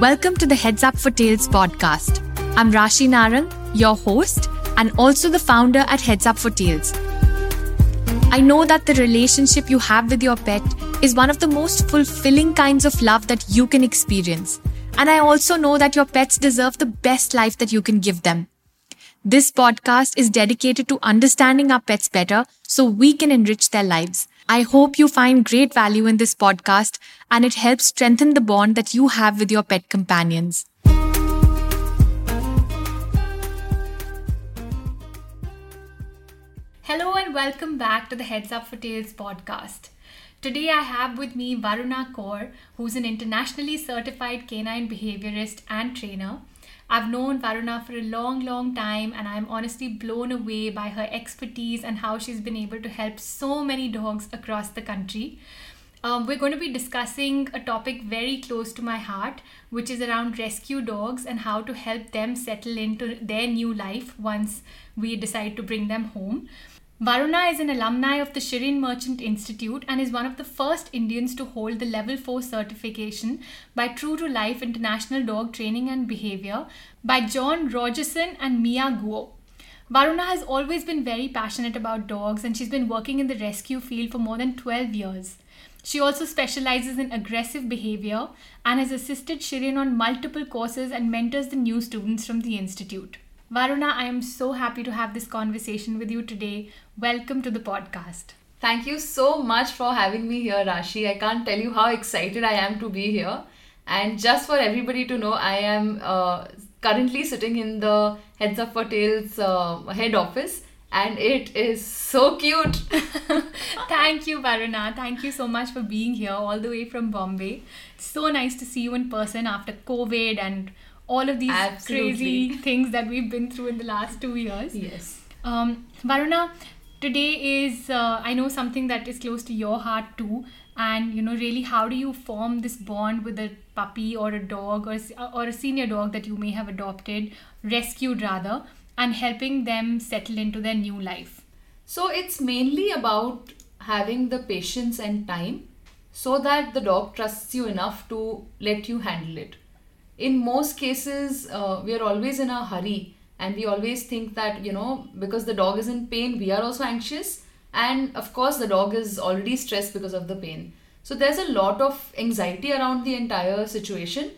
Welcome to the Heads Up for Tails podcast. I'm Rashi Narang, your host, and also the founder at Heads Up for Tails. I know that the relationship you have with your pet is one of the most fulfilling kinds of love that you can experience. And I also know that your pets deserve the best life that you can give them. This podcast is dedicated to understanding our pets better so we can enrich their lives. I hope you find great value in this podcast and it helps strengthen the bond that you have with your pet companions. Hello and welcome back to the Heads Up for Tails podcast. Today I have with me Varuna Kaur, who's an internationally certified canine behaviorist and trainer I've known Varuna for a long, long time, and I'm honestly blown away by her expertise and how she's been able to help so many dogs across the country. Um, we're going to be discussing a topic very close to my heart, which is around rescue dogs and how to help them settle into their new life once we decide to bring them home. Varuna is an alumni of the Shirin Merchant Institute and is one of the first Indians to hold the Level 4 certification by True to Life International Dog Training and Behavior by John Rogerson and Mia Guo. Varuna has always been very passionate about dogs and she's been working in the rescue field for more than 12 years. She also specializes in aggressive behavior and has assisted Shirin on multiple courses and mentors the new students from the institute. Varuna, I am so happy to have this conversation with you today. Welcome to the podcast. Thank you so much for having me here, Rashi. I can't tell you how excited I am to be here. And just for everybody to know, I am uh, currently sitting in the Heads Up for Tails uh, head office and it is so cute. Thank you, Varuna. Thank you so much for being here all the way from Bombay. It's so nice to see you in person after COVID and all of these Absolutely. crazy things that we've been through in the last two years. Yes. Um, Varuna, today is uh, I know something that is close to your heart too, and you know really how do you form this bond with a puppy or a dog or or a senior dog that you may have adopted, rescued rather, and helping them settle into their new life. So it's mainly about having the patience and time so that the dog trusts you enough to let you handle it in most cases uh, we are always in a hurry and we always think that you know because the dog is in pain we are also anxious and of course the dog is already stressed because of the pain. So there's a lot of anxiety around the entire situation.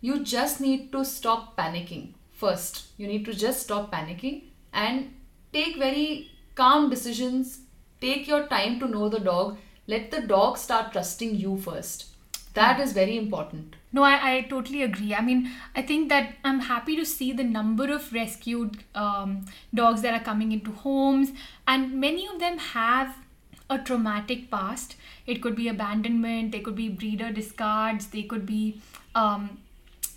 You just need to stop panicking first. You need to just stop panicking and take very calm decisions. Take your time to know the dog. Let the dog start trusting you first. That is very important no I, I totally agree. I mean i think that i'm happy to see the number of rescued um, dogs that are coming into homes and many of them have a traumatic past. It could be abandonment they could be breeder discards they could be um,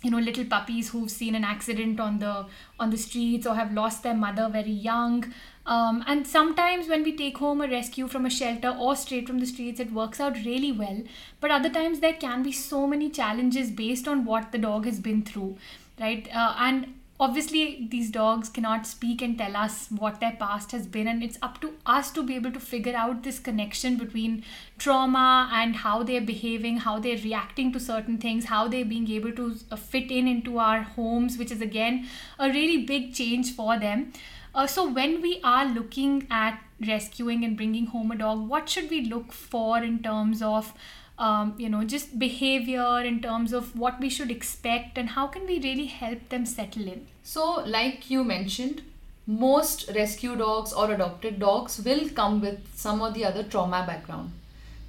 you know little puppies who've seen an accident on the on the streets or have lost their mother very young um, and sometimes when we take home a rescue from a shelter or straight from the streets, it works out really well. But other times there can be so many challenges based on what the dog has been through, right? Uh, and obviously these dogs cannot speak and tell us what their past has been and it's up to us to be able to figure out this connection between trauma and how they're behaving how they're reacting to certain things how they're being able to uh, fit in into our homes which is again a really big change for them uh, so, when we are looking at rescuing and bringing home a dog, what should we look for in terms of, um, you know, just behavior, in terms of what we should expect, and how can we really help them settle in? So, like you mentioned, most rescue dogs or adopted dogs will come with some or the other trauma background.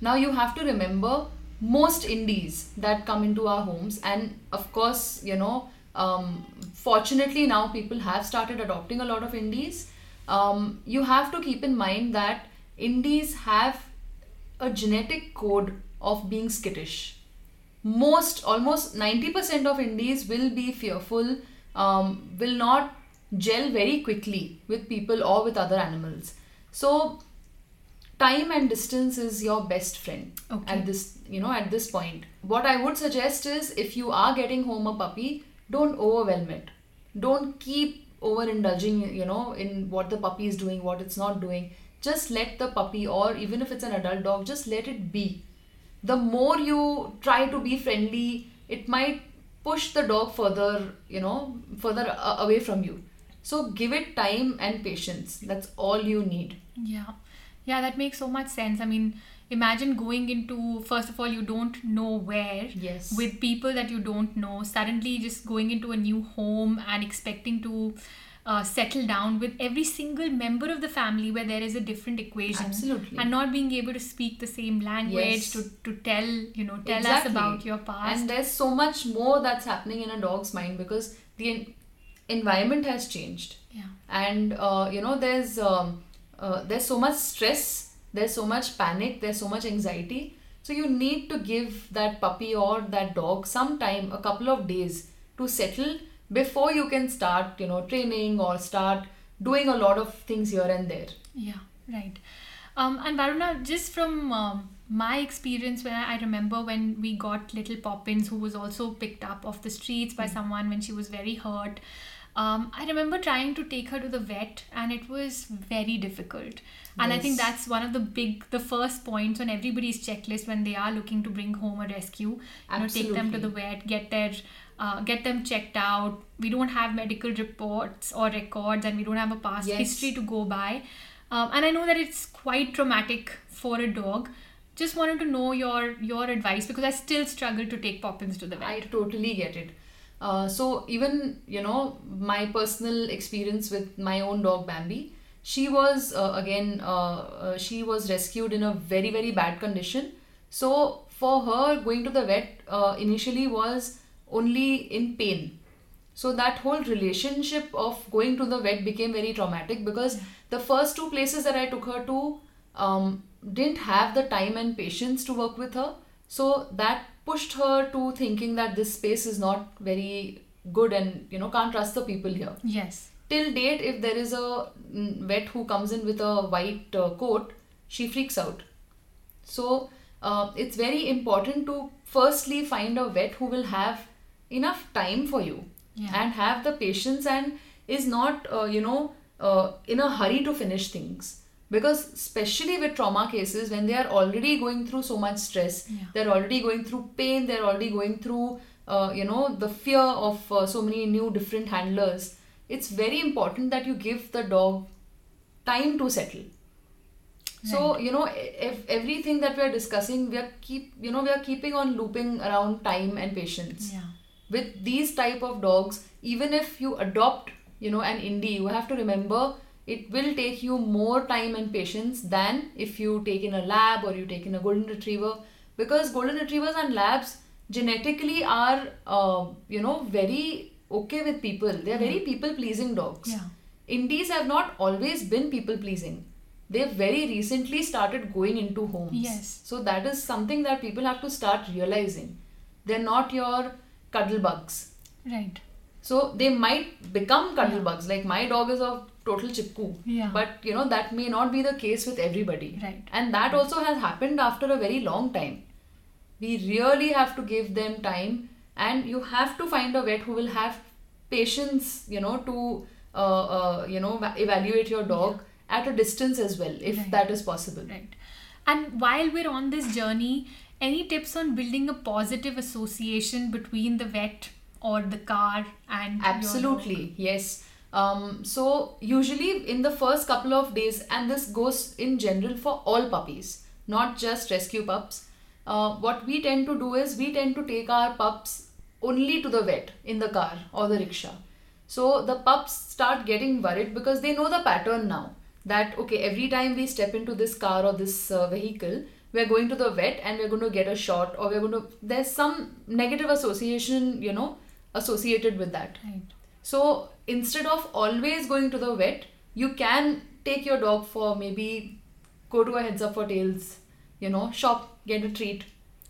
Now, you have to remember most indies that come into our homes, and of course, you know, um, fortunately now people have started adopting a lot of indies. Um, you have to keep in mind that indies have a genetic code of being skittish. Most almost 90% of indies will be fearful um, will not gel very quickly with people or with other animals. So time and distance is your best friend okay. at this you know at this point. What i would suggest is if you are getting home a puppy don't overwhelm it don't keep overindulging you know in what the puppy is doing what it's not doing just let the puppy or even if it's an adult dog just let it be the more you try to be friendly it might push the dog further, you know, further away from you. So give it time and patience. That's all you need. Yeah. Yeah, that makes so much sense. I mean, imagine going into, first of all, you don't know where. Yes. With people that you don't know, suddenly just going into a new home and expecting to uh, settle down with every single member of the family where there is a different equation. Absolutely. And not being able to speak the same language Yes. to, to tell, you know, tell us about your past. And there's so much more that's happening in a dog's mind because the en- environment has changed. yeah. and uh, you know there's um, uh, there's so much stress there's so much panic there's so much anxiety so you need to give that puppy or that dog some time a couple of days to settle before you can start you know training or start doing a lot of things here and there Yeah, right. Um, and Varuna, just from um, my experience, when I I remember when we got little Poppins, who was also picked up off the streets by someone when she was very hurt. Um, I remember trying to take her to the vet, and it was very difficult. And I think that's one of the big, the first points on everybody's checklist when they are looking to bring home a rescue. You know, take them to the vet, get their, uh, get them checked out. We don't have medical reports or records, and we don't have a past Yes. history to go by. Um, and I know that it's quite traumatic for a dog. Just wanted to know your your advice because I still struggle to take Poppins to the vet. I totally get it. Uh, so even you know my personal experience with my own dog Bambi, she was uh, again uh, uh, she was rescued in a very very bad condition. So for her going to the vet uh, initially was only in pain. So that whole relationship of going to the vet became very traumatic because the first two places that I took her to um, didn't have the time and patience to work with her. So that pushed her to thinking that this space is not very good and you know can't trust the people here. yes. Till date, if there is a mm, vet who comes in with a white uh, coat, she freaks out. So uh, it's very important to firstly find a vet who will have enough time for you Yeah. and have the patience and is not uh, you know uh, in a hurry to finish things because especially with trauma cases when they are already going through so much stress Yeah. they're already going through pain they're already going through uh, you know the fear of uh, so many new different handlers it's very important that you give the dog time to settle so you know if everything that we are discussing we are keep you know we are keeping on looping around time and patience Yeah. with these type of dogs even if you adopt you know an indie you have to remember it will take you more time and patience than if you take in a lab or you take in a golden retriever. Because golden retrievers and labs genetically are uh, you know very okay with people. They are very people pleasing dogs. Yeah. indies have not always been people pleasing they've very recently started going into homes. Yes. so that is something that people have to start realizing. They're not your cuddle bugs. Right. so they might become cuddle bugs. Like my dog is a total chipku Yeah. but you know that may not be the case with everybody Right. and that also has happened after a very long time we really have to give them time and you have to find a vet who will have patience you know to uh, uh, you know evaluate your dog at a distance as well if Right. that is possible Right. And while we're on this journey, any tips on building a positive association between the vet or the car and? Absolutely, yes. Um, so, usually in the first couple of days, and this goes in general for all puppies, not just rescue pups, uh, what we tend to do is we tend to take our pups only to the vet in the car or the rickshaw. So, the pups start getting worried because they know the pattern now that okay, every time we step into this car or this uh, vehicle, we're going to the vet and we're going to get a shot or we're going to, there's some negative association, you know, associated with that. Right. So instead of always going to the vet, you can take your dog for maybe go to a heads up for tails, you know, shop, get a treat,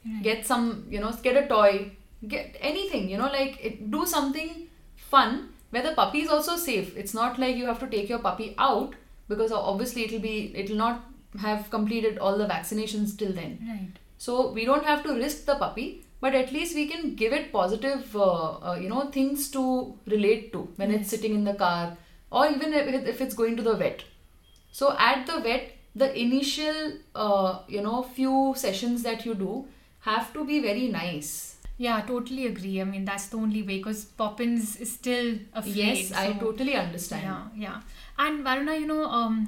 Right. get some, you know, get a toy, get anything, you know, like it, do something fun where the puppy is also safe. It's not like you have to take your puppy out because obviously it'll be it'll not have completed all the vaccinations till then. Right. So we don't have to risk the puppy, but at least we can give it positive, uh, uh, you know, things to relate to when it's sitting in the car, or even if, if it's going to the vet. So at the vet, the initial, uh, you know, few sessions that you do have to be very nice. Yeah, totally agree. I mean, that's the only way because Poppins is still afraid. Yes, I totally understand. Yeah, yeah. And Varuna, you know, um,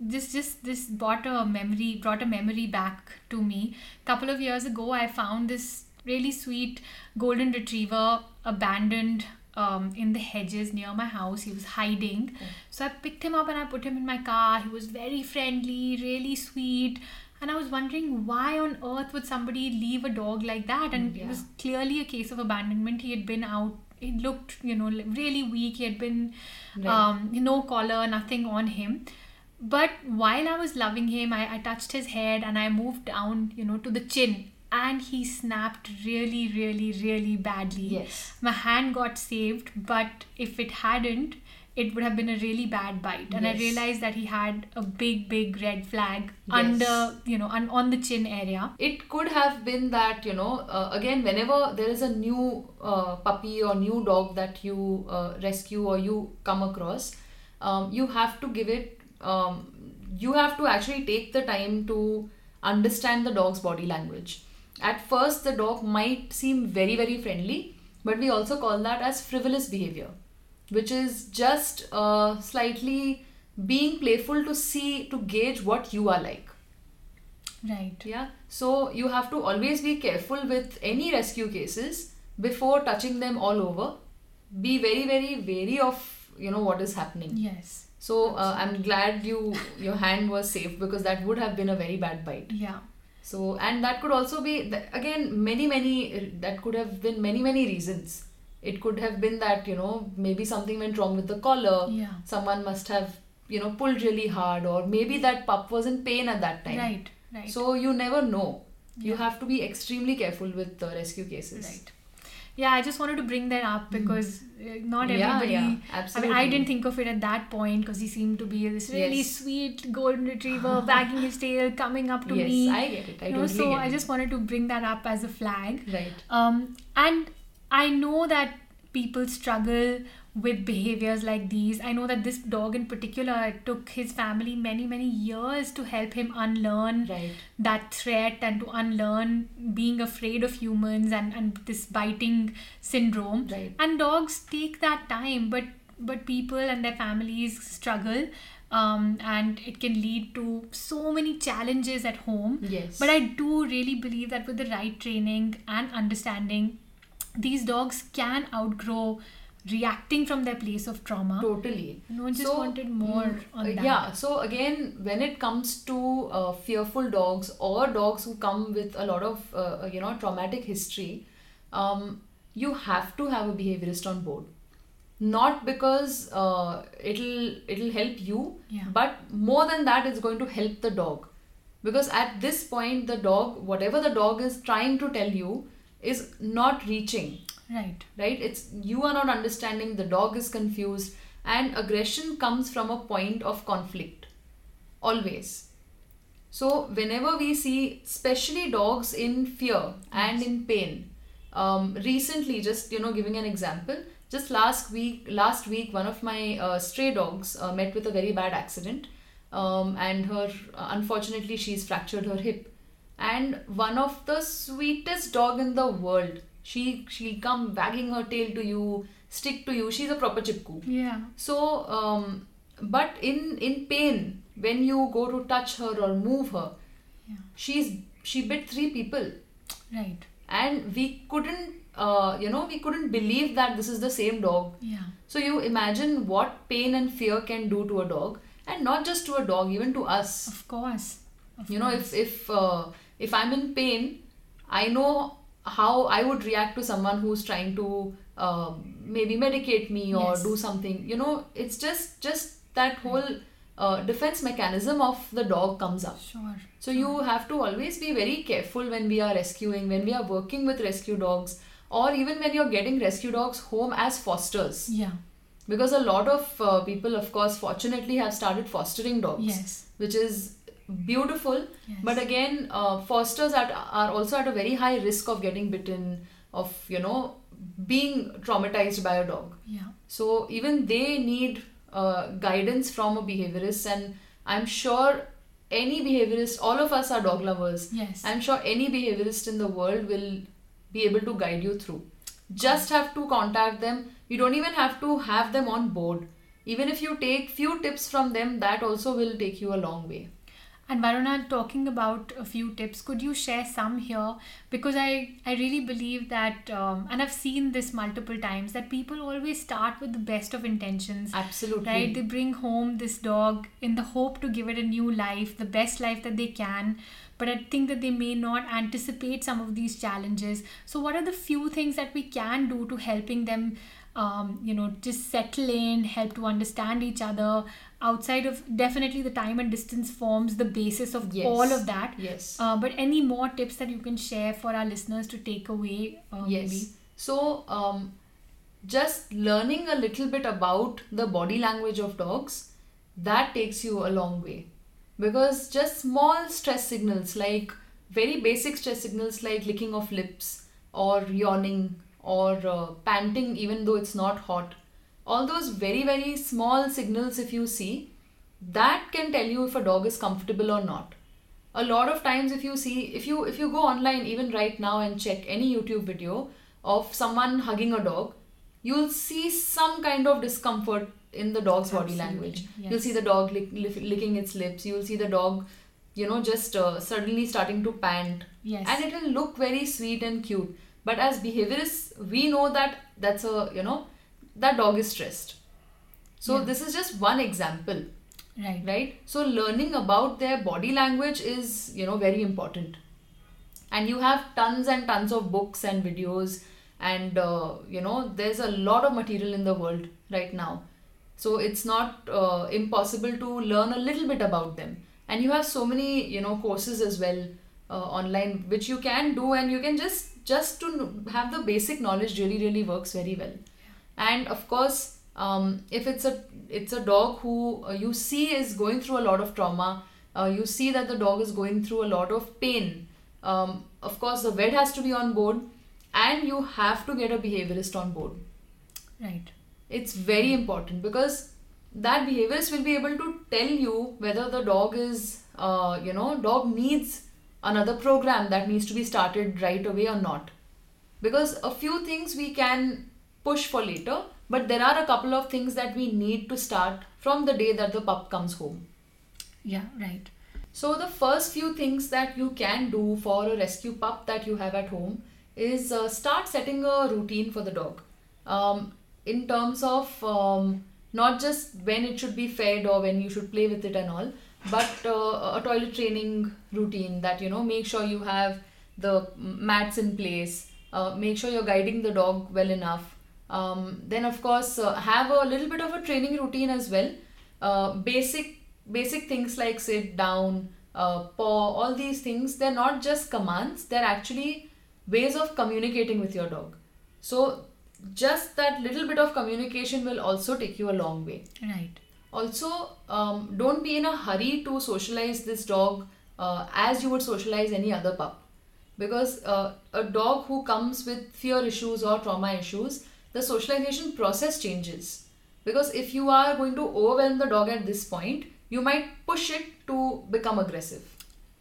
this just this brought a memory, brought a memory back to me. Couple of years ago, I found this really sweet golden retriever abandoned um, in the hedges near my house. He was hiding, so I picked him up and I put him in my car. He was very friendly, really sweet. And I was wondering why on earth would somebody leave a dog like that? And it was clearly a case of abandonment. He had been out. He looked, you know, really weak. He had been Right. um, no collar, nothing on him. But while I was loving him, I, I touched his head and I moved down, you know, to the chin. And he snapped really, really, really badly. Yes. My hand got saved, but if it hadn't, it would have been a really bad bite. And I realized that he had a big, big red flag Yes. under, you know, un- on the chin area. it could have been that you know uh, again whenever there is a new uh, puppy or new dog that you uh, rescue or you come across um, you have to give it um, you have to actually take the time to understand the dog's body language at first the dog might seem very very friendly but we also call that as frivolous behavior which is just uh, slightly being playful to see to gauge what you are like Right. yeah, so you have to always be careful with any rescue cases before touching them all over. Be very, very wary of you know what is happening. Yes. So uh, I'm glad you your hand was safe because that would have been a very bad bite. Yeah. So and that could also be again many many uh, that could have been many many reasons. It could have been that you know maybe something went wrong with the collar. Yeah. Someone must have you know pulled really hard or maybe that pup was in pain at that time. Right. Right. So you never know. You have to be extremely careful with the rescue cases. Right. Yeah, I just wanted to bring that up because uh, not Hmm. Yeah, everybody. yeah, I mean. I didn't think of it at that point because he seemed to be this really Yes. sweet golden retriever, wagging his tail, coming up to yes, me. I get it. I you know, totally so I just wanted to bring that up as a flag. right. Um, and I know that people struggle with behaviors like these. I know that this dog in particular it took his family many, many years to help him unlearn Right. that threat and to unlearn being afraid of humans and, and this biting syndrome. Right. And dogs take that time, but but people and their families struggle. Um, and it can lead to so many challenges at home. Yes. But I do really believe that with the right training and understanding, these dogs can outgrow reacting from their place of trauma. Totally. You know, just So, wanted more mm, on uh, that. Yeah. So again, when it comes to uh, fearful dogs or dogs who come with a lot of uh, you know traumatic history, um, you have to have a behaviorist on board. Not because uh, it'll it'll help you, Yeah. but more than that, it's going to help the dog. Because at this point, the dog, whatever the dog is trying to tell you, is not reaching Right. right? It's you are not understanding the dog is confused and aggression comes from a point of conflict. Always. So whenever we see especially dogs in fear and in pain um, recently just you know giving an example just last week last week one of my uh, stray dogs uh, met with a very bad accident um, and her unfortunately she's fractured her hip. And one of the sweetest dog in the world she she'll come wagging her tail to you stick to you she's a proper chipku Yeah. so um, but in in pain when you go to touch her or move her Yeah. she's she bit three people Right. and we couldn't uh, you know we couldn't believe that this is the same dog Yeah. so you imagine what pain and fear can do to a dog and not just to a dog even to us Of course. Of you know if if uh, if i'm in pain i know how i would react to someone who's trying to uh, maybe medicate me or Yes. do something you know it's just just that whole uh, defense mechanism of the dog comes up Sure. so you have to always be very careful when we are rescuing when we are working with rescue dogs or even when you're getting rescue dogs home as fosters Yeah. because a lot of uh, people of course fortunately have started fostering dogs Yes. which is beautiful Yes. but again uh, fosters at, are also at a very high risk of getting bitten of you know being traumatized by a dog Yeah. so even they need uh, guidance from a behaviorist and i'm sure any behaviorist all of us are dog lovers Yes. i'm sure any behaviorist in the world will be able to guide you through. Just have to contact them. You don't even have to have them on board. Even if you take few tips from them, that also will take you a long way. And Varuna, talking about a few tips, could you share some here? Because I, I really believe that, um, and I've seen this multiple times, that people always start with the best of intentions. Absolutely. Right? They bring home this dog in the hope to give it a new life, the best life that they can. But I think that they may not anticipate some of these challenges. So, what are the few things that we can do to helping them? Um, you know, just settle in, help to understand each other, outside of definitely the time and distance forms the basis of Yes. all of that Yes. uh, but any more tips that you can share for our listeners to take away uh, yes. maybe So, um, just learning a little bit about the body language of dogs, that takes you a long way. Because just small stress signals, like very basic stress signals like licking of lips or yawning or uh, panting, even though it's not hot, all those very, very small signals, if you see, that can tell you if a dog is comfortable or not. A lot of times if you see if you if you go online even right now and check any youtube video of someone hugging a dog you'll see some kind of discomfort in the dog's body language. Yes. you'll see the dog lick, lick, licking its lips. You'll see the dog you know just uh, suddenly starting to pant. Yes. And it will look very sweet and cute. But as behaviorists we know that that's a you know that dog is stressed. So Yeah. this is just one example right. right? So learning about their body language is you know very important. And you have tons and tons of books and videos and uh, you know there's a lot of material in the world right now. So it's not uh, impossible to learn a little bit about them. And you have so many you know courses as well uh, online which you can do and you can just just to have the basic knowledge really really works very well and of course um, if it's a it's a dog who uh, you see is going through a lot of trauma uh, you see that the dog is going through a lot of pain. Um, of course the vet has to be on board and you have to get a behaviorist on board. Right. It's very important because that behaviorist will be able to tell you whether the dog is uh, you know dog needs another program that needs to be started right away or not. Because a few things we can push for later but there are a couple of things that we need to start from the day that the pup comes home. Yeah right. So the first few things that you can do for a rescue pup that you have at home is uh, start setting a routine for the dog. Um, in terms of um, not just when it should be fed or when you should play with it and all but uh, a toilet training routine that you know make sure you have the mats in place. Uh, make sure you're guiding the dog well enough um, then of course uh, have a little bit of a training routine as well. Uh, basic basic things like sit down uh, paw all these things they're not just commands they're actually ways of communicating with your dog. So just that little bit of communication will also take you a long way. Right. Also um, don't be in a hurry to socialize this dog uh, as you would socialize any other pup. Because uh, a dog who comes with fear issues or trauma issues the socialization process changes. Because if you are going to overwhelm the dog at this point you might push it to become aggressive.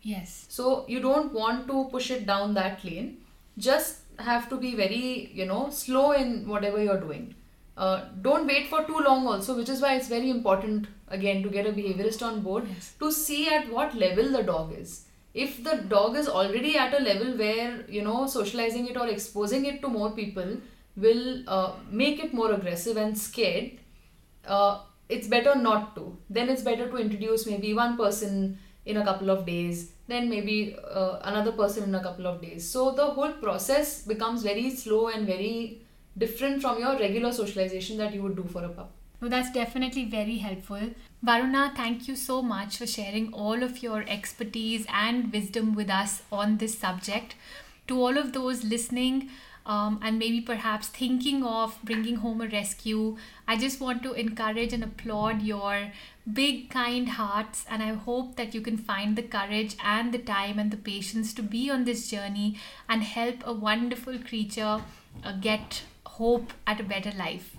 Yes. So you don't want to push it down that lane. Just have to be very you know slow in whatever you're doing. Uh, don't wait for too long also which is why it's very important again to get a behaviorist on board Yes. to see at what level the dog is. If the dog is already at a level where you know socializing it or exposing it to more people will uh, make it more aggressive and scared uh, it's better not to. Then it's better to introduce maybe one person in a couple of days, then maybe uh, another person in a couple of days. So the whole process becomes very slow and very different from your regular socialization that you would do for a pup. No, that's definitely very helpful. Varuna, thank you so much for sharing all of your expertise and wisdom with us on this subject. To all of those listening um, and maybe perhaps thinking of bringing home a rescue, I just want to encourage and applaud your big, kind hearts. And I hope that you can find the courage and the time and the patience to be on this journey and help a wonderful creature uh, get hope at a better life.